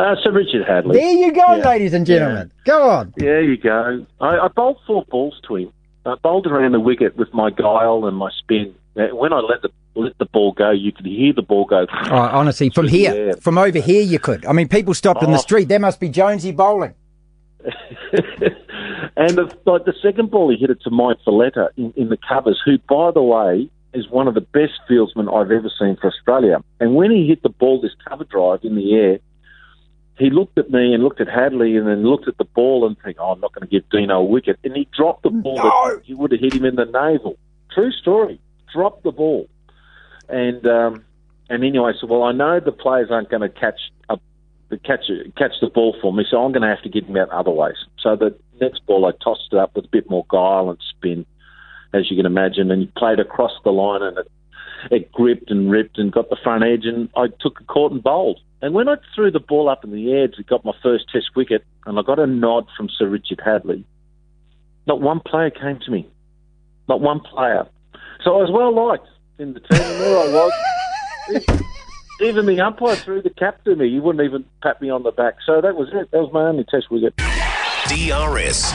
Uh, Sir Richard Hadlee. There you go, Yeah. ladies and gentlemen. Go on. There you go. I, I bowled four balls to him. I bowled around the wicket with my guile and my spin. Uh, When I let the let the ball go, you could hear the ball go. Oh, honestly, from here, air. from over here, you could. I mean, people stopped in the Oh. street. There must be Jonesy bowling. and the, like the second ball, he hit it to Mike Veletta in, in the covers, who, by the way, is one of the best fieldsmen I've ever seen for Australia. And when he hit the ball, this cover drive in the air, he looked at me and looked at Hadlee and then looked at the ball and think, oh, I'm not going to give Dino a wicket. And he dropped the ball that he would have hit him in the navel. True story. Dropped the ball. And um, and anyway, so well, I know the players aren't going to catch the catch catch the ball for me, so I'm going to have to get him out other ways. So the next ball, I tossed it up with a bit more guile and spin, as you can imagine, and he played across the line, and it, it gripped and ripped and got the front edge, and I took a caught and bowled. And when I threw the ball up in the air to got my first Test wicket, and I got a nod from Sir Richard Hadlee, not one player came to me, not one player. So I was well liked in the team, and there I was. Even the umpire threw the cap to me. He wouldn't even pat me on the back. So that was it. That was my only test wicket. DRS